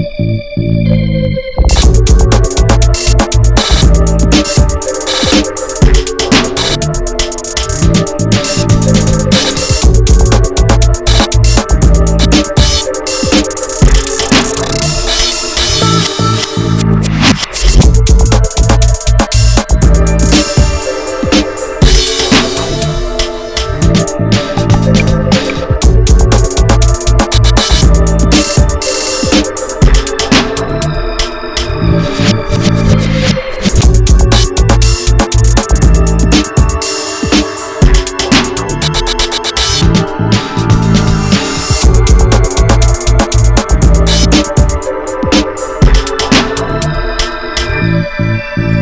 Música Thank